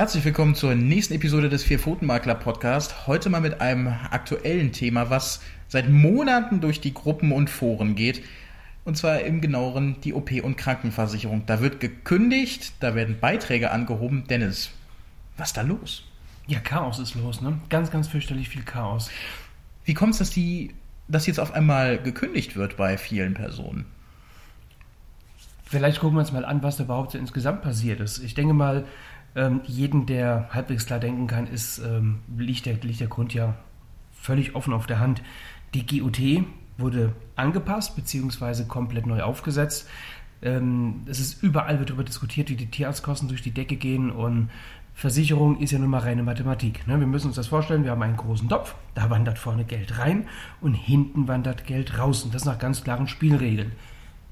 Herzlich willkommen zur nächsten Episode des Vier-Pfoten-Makler Podcast. Heute mal mit einem aktuellen Thema, was seit Monaten durch die Gruppen und Foren geht. Und zwar im genaueren die OP- und Krankenversicherung. Da wird gekündigt, da werden Beiträge angehoben. Dennis, was ist da los? Ja, Chaos ist los, ne? Ganz, ganz fürchterlich viel Chaos. Wie kommt es, dass die, dass jetzt auf einmal gekündigt wird bei vielen Personen? Vielleicht gucken wir uns mal an, was da überhaupt insgesamt passiert ist. Ich denke mal, ähm, jeden, der halbwegs klar denken kann, ist, ähm, liegt, der, liegt der Grund ja völlig offen auf der Hand. Die GUT wurde angepasst bzw. komplett neu aufgesetzt. Ähm, es ist überall wird darüber diskutiert, wie die Tierarztkosten durch die Decke gehen und Versicherung ist ja nun mal reine Mathematik. Ne? Wir müssen uns das vorstellen, wir haben einen großen Topf, da wandert vorne Geld rein und hinten wandert Geld raus. Und das nach ganz klaren Spielregeln.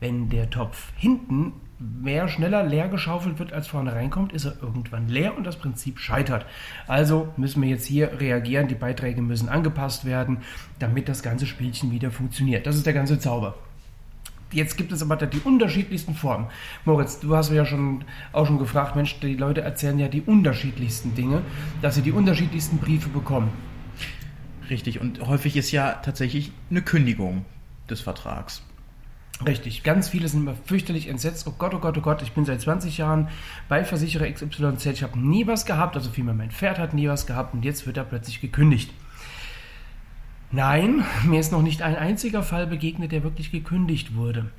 Wenn der Topf hinten mehr schneller leer geschaufelt wird, als vorne reinkommt, ist er irgendwann leer und das Prinzip scheitert. Also müssen wir jetzt hier reagieren, die Beiträge müssen angepasst werden, damit das ganze Spielchen wieder funktioniert. Das ist der ganze Zauber. Jetzt gibt es aber die unterschiedlichsten Formen. Moritz, du hast mir ja schon, auch schon gefragt, Mensch, die Leute erzählen ja die unterschiedlichsten Dinge, dass sie die unterschiedlichsten Briefe bekommen. Richtig, und häufig ist ja tatsächlich eine Kündigung des Vertrags. Richtig, ganz viele sind immer fürchterlich entsetzt. Oh Gott, oh Gott, oh Gott, ich bin seit 20 Jahren bei Versicherer XYZ, ich habe nie was gehabt, also vielmehr mein Pferd hat nie was gehabt und jetzt wird er plötzlich gekündigt. Nein, mir ist noch nicht ein einziger Fall begegnet, der wirklich gekündigt wurde.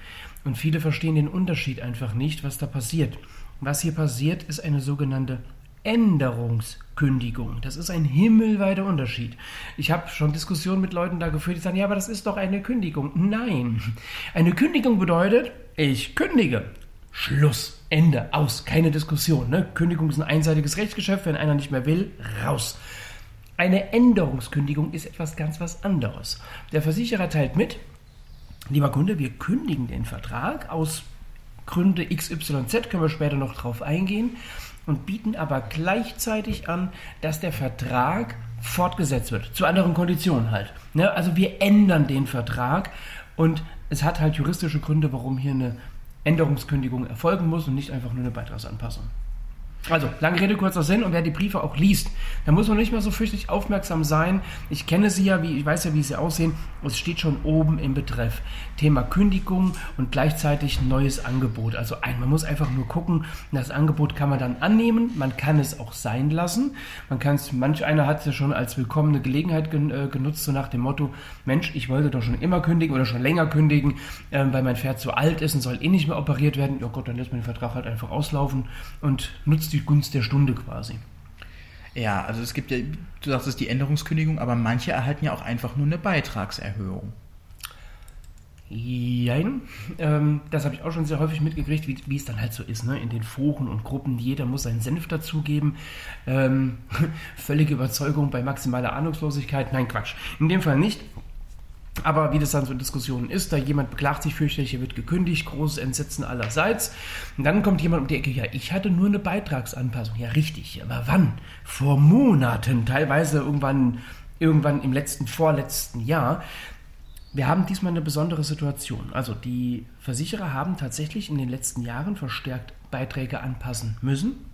Und viele verstehen den Unterschied einfach nicht, was da passiert. Was hier passiert, ist eine sogenannte Änderungskündigung. Das ist ein himmelweiter Unterschied. Ich habe schon Diskussionen mit Leuten da geführt, die sagen, ja, aber das ist doch eine Kündigung. Nein. Eine Kündigung bedeutet, ich kündige. Schluss. Ende. Aus. Keine Diskussion. Ne? Kündigung ist ein einseitiges Rechtsgeschäft. Wenn einer nicht mehr will, raus. Eine Änderungskündigung ist etwas ganz was anderes. Der Versicherer teilt mit, lieber Kunde, wir kündigen den Vertrag aus Gründe XYZ, können wir später noch drauf eingehen und bieten aber gleichzeitig an, dass der Vertrag fortgesetzt wird. Zu anderen Konditionen halt. Ne? Also wir ändern den Vertrag und es hat halt juristische Gründe, warum hier eine Änderungskündigung erfolgen muss und nicht einfach nur eine Beitragsanpassung. Also, lange Rede, kurzer Sinn. Und wer die Briefe auch liest, da muss man nicht mehr so fürchterlich aufmerksam sein. Ich kenne sie ja, wie, ich weiß ja, wie sie aussehen. Es steht schon oben im Betreff. Thema Kündigung und gleichzeitig neues Angebot. Also ein, man muss einfach nur gucken, das Angebot kann man dann annehmen. Man kann es auch sein lassen. Man kann es, manch einer hat es ja schon als willkommene Gelegenheit äh, genutzt, so nach dem Motto, Mensch, ich wollte doch schon immer kündigen oder schon länger kündigen, äh, weil mein Pferd zu alt ist und soll eh nicht mehr operiert werden. Oh Gott, dann lässt man den Vertrag halt einfach auslaufen und nutzt ist die Gunst der Stunde quasi. Ja, also es gibt ja, du sagst es die Änderungskündigung, aber manche erhalten ja auch einfach nur eine Beitragserhöhung. Jein. Ähm, das habe ich auch schon sehr häufig mitgekriegt, wie, wie es dann halt so ist, ne? In den Foren und Gruppen, jeder muss seinen Senf dazugeben. Ähm, völlige Überzeugung bei maximaler Ahnungslosigkeit. Nein, Quatsch. In dem Fall nicht. Aber wie das dann so in Diskussionen ist, da jemand beklagt sich fürchterlich, er wird gekündigt, großes Entsetzen allerseits. Und dann kommt jemand um die Ecke, ja, ich hatte nur eine Beitragsanpassung. Ja, richtig, aber wann? Vor Monaten, teilweise irgendwann, irgendwann im letzten, vorletzten Jahr. Wir haben diesmal eine besondere Situation. Also die Versicherer haben tatsächlich in den letzten Jahren verstärkt Beiträge anpassen müssen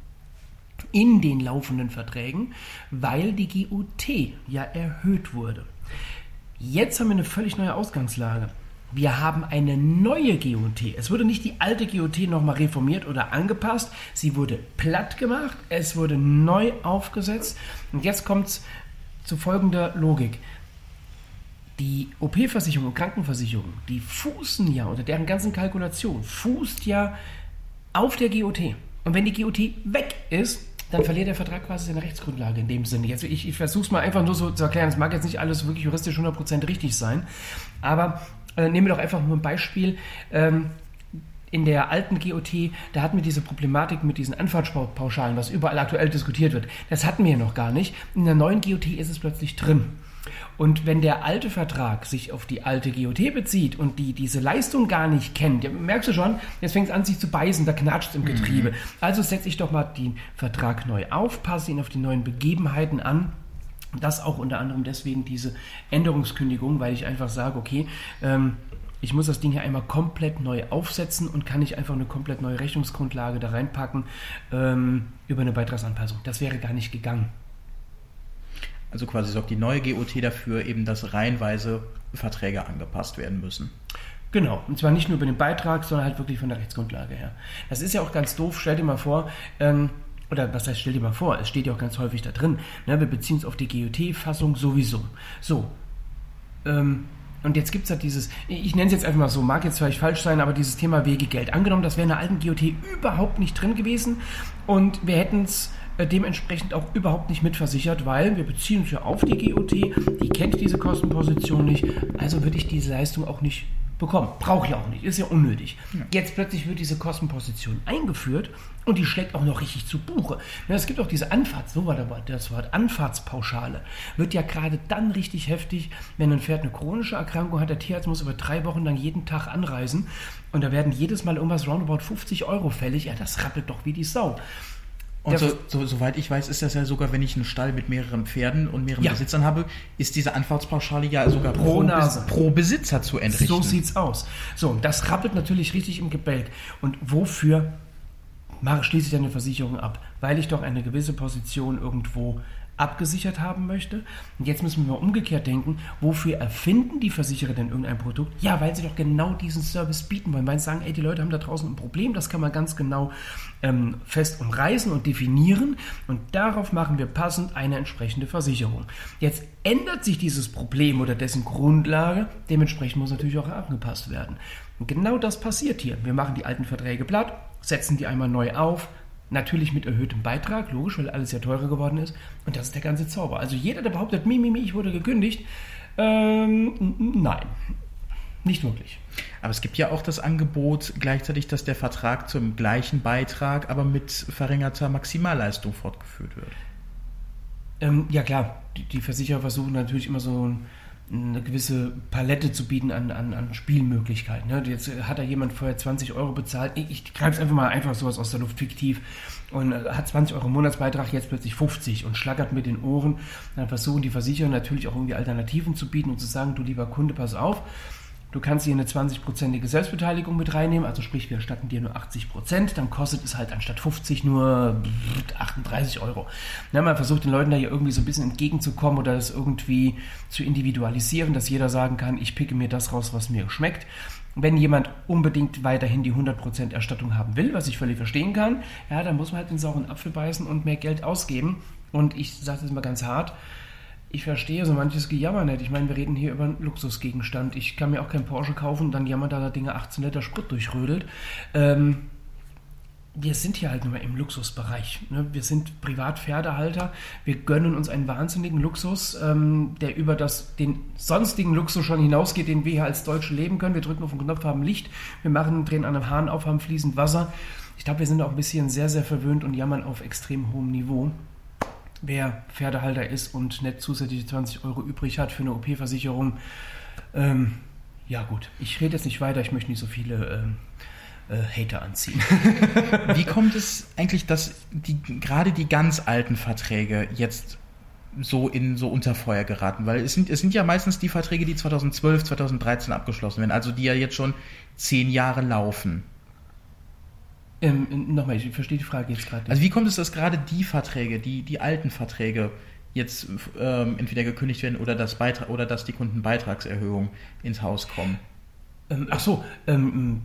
in den laufenden Verträgen, weil die GUT ja erhöht wurde. Jetzt haben wir eine völlig neue Ausgangslage. Wir haben eine neue GOT. Es wurde nicht die alte GOT nochmal reformiert oder angepasst. Sie wurde platt gemacht. Es wurde neu aufgesetzt. Und jetzt kommt es zu folgender Logik. Die OP-Versicherung und Krankenversicherung, die fußen ja unter deren ganzen Kalkulation, fußt ja auf der GOT. Und wenn die GOT weg ist, dann verliert der Vertrag quasi seine Rechtsgrundlage in dem Sinne. Also ich, ich versuche es mal einfach nur so zu erklären. Es mag jetzt nicht alles wirklich juristisch 100% richtig sein, aber äh, nehmen wir doch einfach nur ein Beispiel. Ähm, in der alten GOT, da hatten wir diese Problematik mit diesen Anfahrtspauschalen, was überall aktuell diskutiert wird. Das hatten wir ja noch gar nicht. In der neuen GOT ist es plötzlich drin. Und wenn der alte Vertrag sich auf die alte GOT bezieht und die diese Leistung gar nicht kennt, ja, merkst du schon, jetzt fängt es an, sich zu beißen, da knatscht es im Getriebe. Mhm. Also setze ich doch mal den Vertrag neu auf, passe ihn auf die neuen Begebenheiten an. Das auch unter anderem deswegen diese Änderungskündigung, weil ich einfach sage, okay, ähm, ich muss das Ding hier einmal komplett neu aufsetzen und kann nicht einfach eine komplett neue Rechnungsgrundlage da reinpacken ähm, über eine Beitragsanpassung. Das wäre gar nicht gegangen. Also quasi sorgt die neue GOT dafür, eben, dass reihenweise Verträge angepasst werden müssen. Genau, und zwar nicht nur über den Beitrag, sondern halt wirklich von der Rechtsgrundlage her. Das ist ja auch ganz doof. Stell dir mal vor, ähm, oder was heißt, stell dir mal vor, es steht ja auch ganz häufig da drin, ne, wir beziehen uns auf die GOT-Fassung sowieso. So, ähm, und jetzt gibt es halt dieses, ich nenne es jetzt einfach mal so, mag jetzt vielleicht falsch sein, aber dieses Thema Wegegeld. Angenommen, das wäre in der alten GOT überhaupt nicht drin gewesen und wir hätten es dementsprechend auch überhaupt nicht mitversichert, weil wir beziehen uns ja auf die GOT, die kennt diese Kostenposition nicht, also würde ich diese Leistung auch nicht bekommen. Brauche ich auch nicht, ist ja unnötig. Ja. Jetzt plötzlich wird diese Kostenposition eingeführt und die schlägt auch noch richtig zu Buche. Ja, es gibt auch diese Anfahrts, so war das Wort, Anfahrtspauschale. Wird ja gerade dann richtig heftig, wenn ein Pferd eine chronische Erkrankung hat. Der Tierarzt muss über drei Wochen lang jeden Tag anreisen und da werden jedes Mal irgendwas roundabout 50 Euro fällig. Ja, das rappelt doch wie die Sau. Und so, so, soweit ich weiß, ist das ja sogar, wenn ich einen Stall mit mehreren Pferden und mehreren ja. Besitzern habe, ist diese Anfahrtspauschale ja sogar pro, Nase. pro Besitzer zu entrichten. So sieht's aus. So, das rappelt natürlich richtig im Gebälk. Und wofür mache, schließe ich eine Versicherung ab? Weil ich doch eine gewisse Position irgendwo abgesichert haben möchte. Und jetzt müssen wir mal umgekehrt denken, wofür erfinden die Versicherer denn irgendein Produkt? Ja, weil sie doch genau diesen Service bieten wollen, weil sie sagen, ey, die Leute haben da draußen ein Problem, das kann man ganz genau ähm, fest umreißen und definieren und darauf machen wir passend eine entsprechende Versicherung. Jetzt ändert sich dieses Problem oder dessen Grundlage, dementsprechend muss natürlich auch angepasst werden. Und genau das passiert hier. Wir machen die alten Verträge platt, setzen die einmal neu auf, Natürlich mit erhöhtem Beitrag, logisch, weil alles ja teurer geworden ist. Und das ist der ganze Zauber. Also jeder, der behauptet, mi, mi, mi, ich wurde gekündigt, ähm, nein, nicht wirklich. Aber es gibt ja auch das Angebot gleichzeitig, dass der Vertrag zum gleichen Beitrag, aber mit verringerter Maximalleistung fortgeführt wird. Ähm, ja klar, die, die Versicherer versuchen natürlich immer so ein eine gewisse Palette zu bieten an, an, an Spielmöglichkeiten. Ne? Jetzt hat da jemand vorher 20 Euro bezahlt. Ich, ich greife es einfach mal einfach sowas aus der Luft fiktiv und äh, hat 20 Euro Monatsbeitrag, jetzt plötzlich 50 und schlackert mit den Ohren. Dann versuchen die Versicherer natürlich auch irgendwie Alternativen zu bieten und zu sagen, du lieber Kunde, pass auf, Du kannst hier eine 20-prozentige Selbstbeteiligung mit reinnehmen, also sprich, wir erstatten dir nur 80 Prozent, dann kostet es halt anstatt 50 nur 38 Euro. Ja, man versucht den Leuten da hier irgendwie so ein bisschen entgegenzukommen oder das irgendwie zu individualisieren, dass jeder sagen kann, ich picke mir das raus, was mir schmeckt. Wenn jemand unbedingt weiterhin die 100% Erstattung haben will, was ich völlig verstehen kann, ja, dann muss man halt den sauren Apfel beißen und mehr Geld ausgeben. Und ich sage das mal ganz hart, ich verstehe so manches Gejammer nicht. Ich meine, wir reden hier über einen Luxusgegenstand. Ich kann mir auch kein Porsche kaufen und dann jammert da Dinge 18 Liter Sprit durchrödelt. Ähm, wir sind hier halt nur im Luxusbereich. Ne? Wir sind Privatpferdehalter. Wir gönnen uns einen wahnsinnigen Luxus, ähm, der über das, den sonstigen Luxus schon hinausgeht, den wir hier als Deutsche leben können. Wir drücken auf den Knopf, haben Licht. Wir machen, drehen an einem Hahn auf, haben fließend Wasser. Ich glaube, wir sind auch ein bisschen sehr, sehr verwöhnt und jammern auf extrem hohem Niveau wer Pferdehalter ist und nicht zusätzliche 20 Euro übrig hat für eine OP-Versicherung. Ähm, ja gut, ich rede jetzt nicht weiter, ich möchte nicht so viele ähm, äh, Hater anziehen. Wie kommt es eigentlich, dass die, gerade die ganz alten Verträge jetzt so in so unter Feuer geraten? Weil es sind, es sind ja meistens die Verträge, die 2012, 2013 abgeschlossen werden, also die ja jetzt schon zehn Jahre laufen. Ähm, Nochmal, ich verstehe die Frage jetzt gerade. Also wie kommt es, dass gerade die Verträge, die, die alten Verträge jetzt ähm, entweder gekündigt werden oder, das Beitrag, oder dass die Kundenbeitragserhöhung ins Haus kommen? Ähm, ach so, ähm,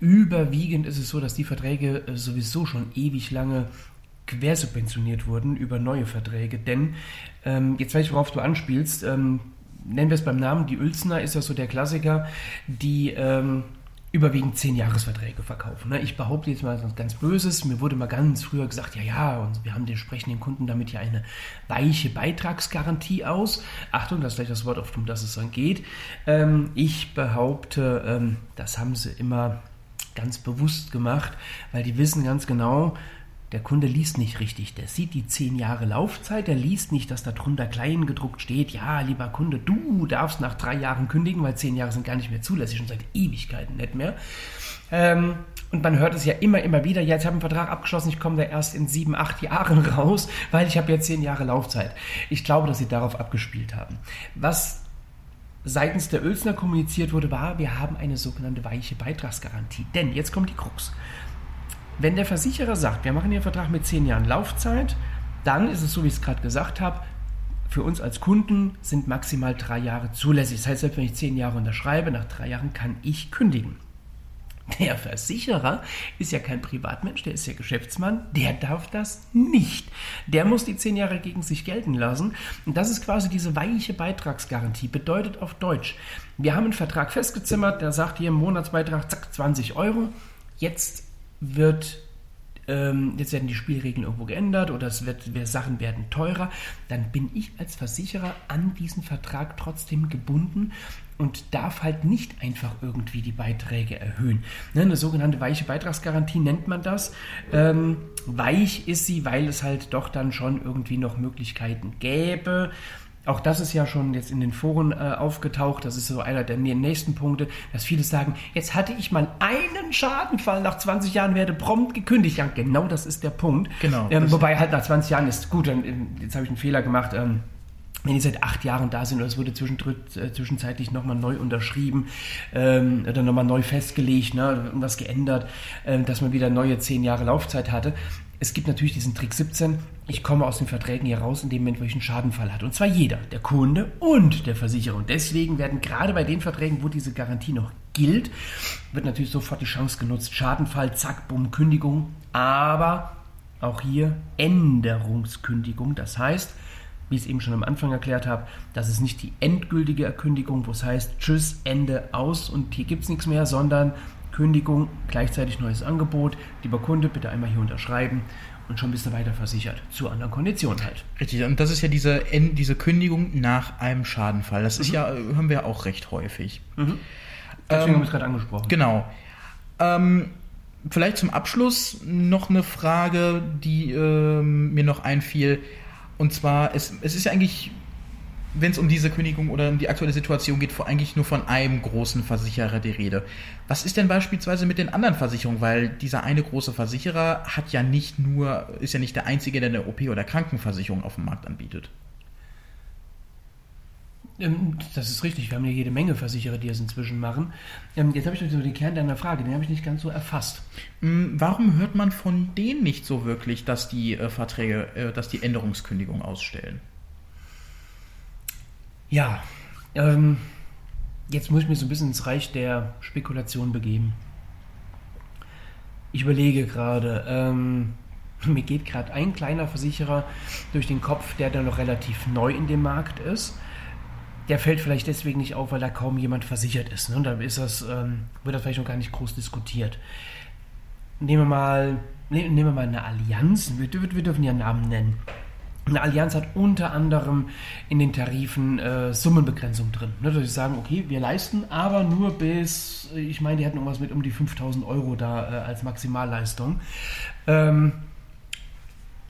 überwiegend ist es so, dass die Verträge äh, sowieso schon ewig lange quersubventioniert wurden über neue Verträge. Denn, ähm, jetzt weiß ich, worauf du anspielst, ähm, nennen wir es beim Namen, die Uelzner ist ja so der Klassiker, die ähm, überwiegend 10-Jahresverträge verkaufen. Ne? Ich behaupte jetzt mal ganz Böses. Mir wurde mal ganz früher gesagt, ja, ja, und wir haben den sprechenden Kunden damit ja eine weiche Beitragsgarantie aus. Achtung, das ist gleich das Wort, auf das es dann geht. Ähm, ich behaupte, ähm, das haben sie immer ganz bewusst gemacht, weil die wissen ganz genau, der Kunde liest nicht richtig. Der sieht die zehn Jahre Laufzeit, der liest nicht, dass da drunter klein gedruckt steht, ja, lieber Kunde, du darfst nach drei Jahren kündigen, weil zehn Jahre sind gar nicht mehr zulässig, schon seit Ewigkeiten nicht mehr. Ähm, und man hört es ja immer, immer wieder, ja, jetzt habe ich einen Vertrag abgeschlossen, ich komme da erst in sieben, acht Jahren raus, weil ich habe jetzt zehn Jahre Laufzeit. Ich glaube, dass sie darauf abgespielt haben. Was seitens der Ölsner kommuniziert wurde, war, wir haben eine sogenannte weiche Beitragsgarantie. Denn jetzt kommt die Krux. Wenn der Versicherer sagt, wir machen hier einen Vertrag mit zehn Jahren Laufzeit, dann ist es so, wie ich es gerade gesagt habe, für uns als Kunden sind maximal drei Jahre zulässig. Das heißt, selbst wenn ich zehn Jahre unterschreibe, nach drei Jahren kann ich kündigen. Der Versicherer ist ja kein Privatmensch, der ist ja Geschäftsmann, der darf das nicht. Der muss die zehn Jahre gegen sich gelten lassen. Und das ist quasi diese weiche Beitragsgarantie. Bedeutet auf Deutsch, wir haben einen Vertrag festgezimmert, der sagt hier im Monatsbeitrag, zack, 20 Euro. Jetzt wird ähm, jetzt werden die Spielregeln irgendwo geändert oder es wird, Sachen werden teurer, dann bin ich als Versicherer an diesen Vertrag trotzdem gebunden und darf halt nicht einfach irgendwie die Beiträge erhöhen. Ne, eine sogenannte weiche Beitragsgarantie nennt man das. Ähm, weich ist sie, weil es halt doch dann schon irgendwie noch Möglichkeiten gäbe. Auch das ist ja schon jetzt in den Foren äh, aufgetaucht. Das ist so einer der nächsten Punkte, dass viele sagen, jetzt hatte ich mal einen Schadenfall, nach 20 Jahren werde prompt gekündigt. Ja, genau das ist der Punkt. Genau. Ähm, wobei halt nach 20 Jahren ist gut, dann, ähm, jetzt habe ich einen Fehler gemacht. Ähm, wenn die seit acht Jahren da sind oder es wurde äh, zwischenzeitlich nochmal neu unterschrieben ähm, oder nochmal neu festgelegt, ne, irgendwas geändert, äh, dass man wieder neue zehn Jahre Laufzeit hatte, es gibt natürlich diesen Trick 17, ich komme aus den Verträgen hier raus in dem Moment, wo ich einen Schadenfall hatte. Und zwar jeder, der Kunde und der Versicherer. Und deswegen werden gerade bei den Verträgen, wo diese Garantie noch gilt, wird natürlich sofort die Chance genutzt. Schadenfall, zack, bumm, Kündigung. Aber auch hier Änderungskündigung. Das heißt, wie ich es eben schon am Anfang erklärt habe, das ist nicht die endgültige Erkündigung, wo es heißt, tschüss, Ende, aus und hier gibt es nichts mehr, sondern Kündigung, gleichzeitig neues Angebot, lieber Kunde, bitte einmal hier unterschreiben und schon bist du weiter versichert. Zu anderen Konditionen halt. Richtig, und das ist ja diese, diese Kündigung nach einem Schadenfall. Das ist mhm. ja, hören wir auch recht häufig. Mhm. Deswegen ähm, haben wir es gerade angesprochen. Genau. Ähm, vielleicht zum Abschluss noch eine Frage, die ähm, mir noch einfiel. Und zwar, es, es ist ja eigentlich wenn es um diese Kündigung oder um die aktuelle Situation geht, eigentlich nur von einem großen Versicherer die Rede. Was ist denn beispielsweise mit den anderen Versicherungen? Weil dieser eine große Versicherer hat ja nicht nur, ist ja nicht der einzige, der eine OP- oder Krankenversicherung auf dem Markt anbietet. Ähm, das ist richtig, wir haben ja jede Menge Versicherer, die es inzwischen machen. Ähm, jetzt habe ich so den Kern deiner Frage, den habe ich nicht ganz so erfasst. Hm, warum hört man von denen nicht so wirklich, dass die äh, Verträge, äh, dass die Änderungskündigung ausstellen? Ja, ähm, jetzt muss ich mich so ein bisschen ins Reich der Spekulation begeben. Ich überlege gerade, ähm, mir geht gerade ein kleiner Versicherer durch den Kopf, der da noch relativ neu in dem Markt ist. Der fällt vielleicht deswegen nicht auf, weil da kaum jemand versichert ist. Ne? Da ist das, ähm, wird das vielleicht noch gar nicht groß diskutiert. Nehmen wir mal, nehmen wir mal eine Allianz. Wir, wir dürfen ja Namen nennen. Eine Allianz hat unter anderem in den Tarifen äh, Summenbegrenzung drin. Ne, dass sie sagen, okay, wir leisten aber nur bis, ich meine, die hatten irgendwas mit um die 5000 Euro da äh, als Maximalleistung. Ähm,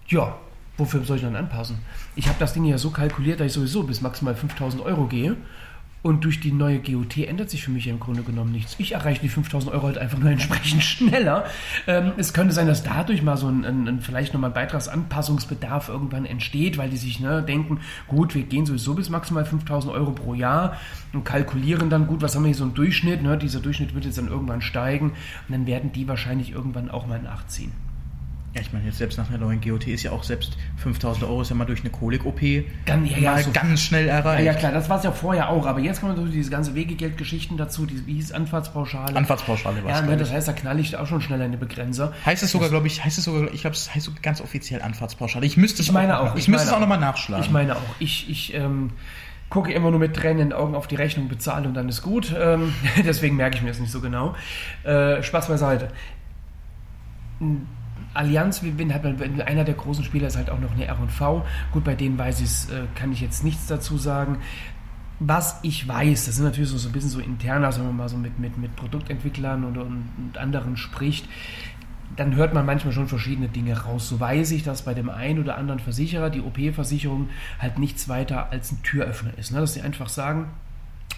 ja, wofür soll ich dann anpassen? Ich habe das Ding ja so kalkuliert, dass ich sowieso bis maximal 5000 Euro gehe. Und durch die neue GOT ändert sich für mich im Grunde genommen nichts. Ich erreiche die 5000 Euro halt einfach nur entsprechend schneller. Ähm, es könnte sein, dass dadurch mal so ein, ein, ein vielleicht nochmal ein Beitragsanpassungsbedarf irgendwann entsteht, weil die sich ne, denken, gut, wir gehen sowieso bis maximal 5000 Euro pro Jahr und kalkulieren dann, gut, was haben wir hier so einen Durchschnitt? Ne? Dieser Durchschnitt wird jetzt dann irgendwann steigen und dann werden die wahrscheinlich irgendwann auch mal nachziehen. Ja, ich meine, jetzt selbst nach einer neuen GOT ist ja auch selbst 5000 Euro ist ja mal durch eine Kolik-OP ganz, ja, ja, so, ganz schnell erreicht. Ja, ja klar, das war es ja vorher auch, aber jetzt kommen natürlich diese ganze Wegegeldgeschichten dazu, die, wie hieß Anfahrtspauschale? Anfahrtspauschale war Ja, ne, das heißt, da knall ich auch schon schneller eine Begrenzer. Heißt es sogar, glaube ich, heißt es sogar, ich glaube, es heißt sogar ganz offiziell Anfahrtspauschale. Ich müsste es meine auch. Ich, ich müsste es auch nochmal nachschlagen. Ich meine auch. Ich, ich, ähm, gucke immer nur mit Tränen in den Augen auf die Rechnung, bezahle und dann ist gut. Ähm, deswegen merke ich mir das nicht so genau. Äh, Spaß beiseite. Allianz, wenn, hat einer der großen Spieler ist halt auch noch eine R&V. Gut, bei denen weiß ich es, äh, kann ich jetzt nichts dazu sagen. Was ich weiß, das sind natürlich so, so ein bisschen so interner, also wenn man mal so mit, mit, mit Produktentwicklern und, und anderen spricht, dann hört man manchmal schon verschiedene Dinge raus. So weiß ich, dass bei dem einen oder anderen Versicherer die OP-Versicherung halt nichts weiter als ein Türöffner ist. Ne? Dass sie einfach sagen,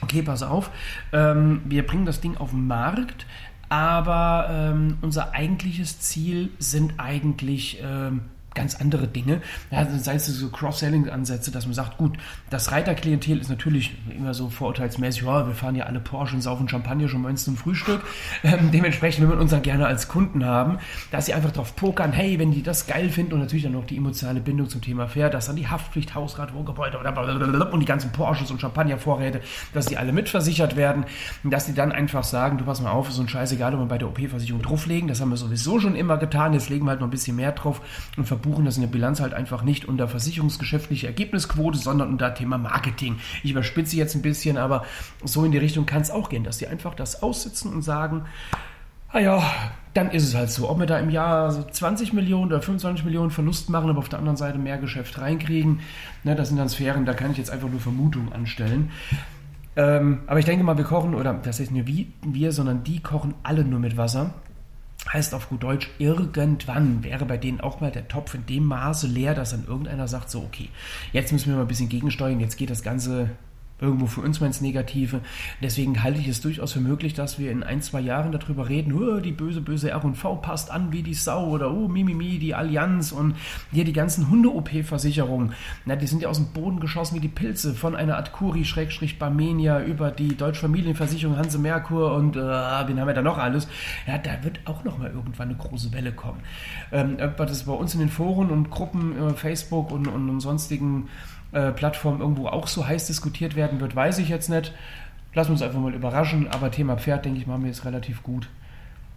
okay, pass auf, ähm, wir bringen das Ding auf den Markt, aber ähm, unser eigentliches Ziel sind eigentlich ähm, ganz andere Dinge. Ja, sei es so Cross-Selling-Ansätze, dass man sagt, gut, das Reiterklientel ist natürlich immer so vorurteilsmäßig, ja, wir fahren ja alle Porsche und saufen Champagner schon morgens zum Frühstück. Ähm, dementsprechend will man uns dann gerne als Kunden haben, dass sie einfach drauf pokern, hey, wenn die das geil finden und natürlich dann noch die emotionale Bindung zum Thema Pferd, dass dann die Haftpflicht, Hausrat, Wohngebäude und die ganzen Porsches und Champagnervorräte, dass die alle mitversichert werden, dass die dann einfach sagen, du pass mal auf, ist so ein Scheißegal, ob wir bei der OP-Versicherung drauflegen, das haben wir sowieso schon immer getan, jetzt legen wir halt noch ein bisschen mehr drauf und verbuchen das in der Bilanz halt einfach nicht unter versicherungsgeschäftliche Ergebnisquote, sondern unter Thema Marketing. Ich überspitze jetzt ein bisschen, aber so in die Richtung kann es auch gehen, dass die einfach das aussitzen und sagen, naja, ah dann ist es halt so. Ob wir da im Jahr 20 Millionen oder 25 Millionen Verlust machen, aber auf der anderen Seite mehr Geschäft reinkriegen, ne, das sind dann Sphären, da kann ich jetzt einfach nur Vermutungen anstellen. Ähm, aber ich denke mal, wir kochen, oder das heißt nicht wir, sondern die kochen alle nur mit Wasser. Heißt auf gut Deutsch, irgendwann wäre bei denen auch mal der Topf in dem Maße leer, dass dann irgendeiner sagt, so, okay, jetzt müssen wir mal ein bisschen gegensteuern, jetzt geht das Ganze irgendwo für uns mal ins Negative. Deswegen halte ich es durchaus für möglich, dass wir in ein, zwei Jahren darüber reden, oh, die böse, böse R&V passt an wie die Sau oder oh, Mimimi, die Allianz und hier die ganzen Hunde-OP-Versicherungen. Na, die sind ja aus dem Boden geschossen wie die Pilze, von einer Adcuri-Barmenia über die Deutsche Familienversicherung Hanse Merkur und äh, wen haben wir da noch alles. Ja, da wird auch noch mal irgendwann eine große Welle kommen. Ähm, das bei uns in den Foren und Gruppen, äh, Facebook und, und, und sonstigen äh, Plattform irgendwo auch so heiß diskutiert werden wird, weiß ich jetzt nicht. Lassen wir uns einfach mal überraschen. Aber Thema Pferd, denke ich, machen wir jetzt relativ gut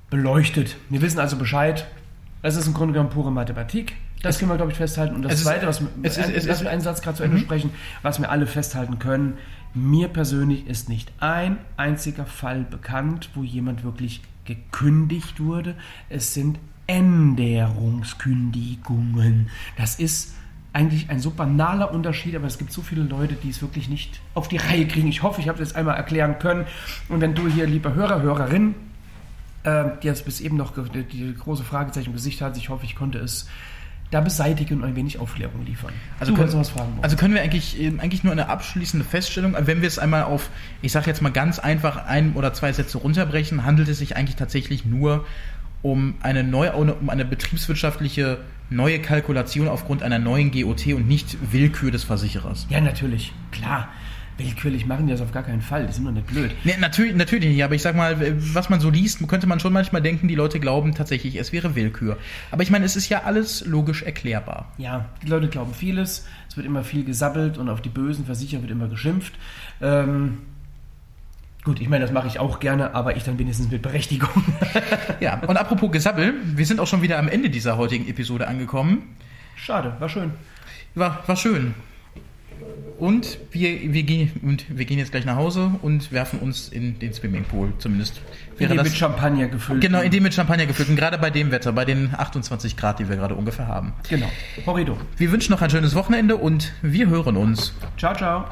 beleuchtet. Wir wissen also Bescheid. Es ist im Grunde genommen pure Mathematik. Das können wir, glaube ich, festhalten. Und das Zweite, was es ist, es lass mich einen Satz gerade zu Ende mhm. sprechen, was wir alle festhalten können. Mir persönlich ist nicht ein einziger Fall bekannt, wo jemand wirklich gekündigt wurde. Es sind Änderungskündigungen. Das ist eigentlich ein so banaler Unterschied, aber es gibt so viele Leute, die es wirklich nicht auf die Reihe kriegen. Ich hoffe, ich habe das einmal erklären können. Und wenn du hier, lieber Hörer, Hörerin, äh, die jetzt bis eben noch die, die große Fragezeichen im Gesicht hat, ich hoffe, ich konnte es da beseitigen und ein wenig Aufklärung liefern. Also, können, was fragen also können wir eigentlich, ähm, eigentlich nur eine abschließende Feststellung, wenn wir es einmal auf, ich sage jetzt mal ganz einfach ein oder zwei Sätze runterbrechen, handelt es sich eigentlich tatsächlich nur um eine neue, um eine betriebswirtschaftliche neue Kalkulation aufgrund einer neuen GOT und nicht Willkür des Versicherers. Ja, natürlich, klar. Willkürlich machen die das auf gar keinen Fall. Die sind doch nicht blöd. Nee, natürlich, natürlich nicht, aber ich sag mal, was man so liest, könnte man schon manchmal denken, die Leute glauben tatsächlich, es wäre Willkür. Aber ich meine, es ist ja alles logisch erklärbar. Ja, die Leute glauben vieles, es wird immer viel gesabbelt und auf die bösen Versicherer wird immer geschimpft. Ähm, Gut, ich meine, das mache ich auch gerne, aber ich dann wenigstens mit Berechtigung. ja, und apropos Gesabbel, wir sind auch schon wieder am Ende dieser heutigen Episode angekommen. Schade, war schön. War, war schön. Und wir, wir, gehen, und wir gehen jetzt gleich nach Hause und werfen uns in den Swimmingpool, zumindest. In dem mit Champagner gefüllt. Genau, in dem mit Champagner gefüllt. Und gerade bei dem Wetter, bei den 28 Grad, die wir gerade ungefähr haben. Genau. Horrido. Wir wünschen noch ein schönes Wochenende und wir hören uns. Ciao, ciao.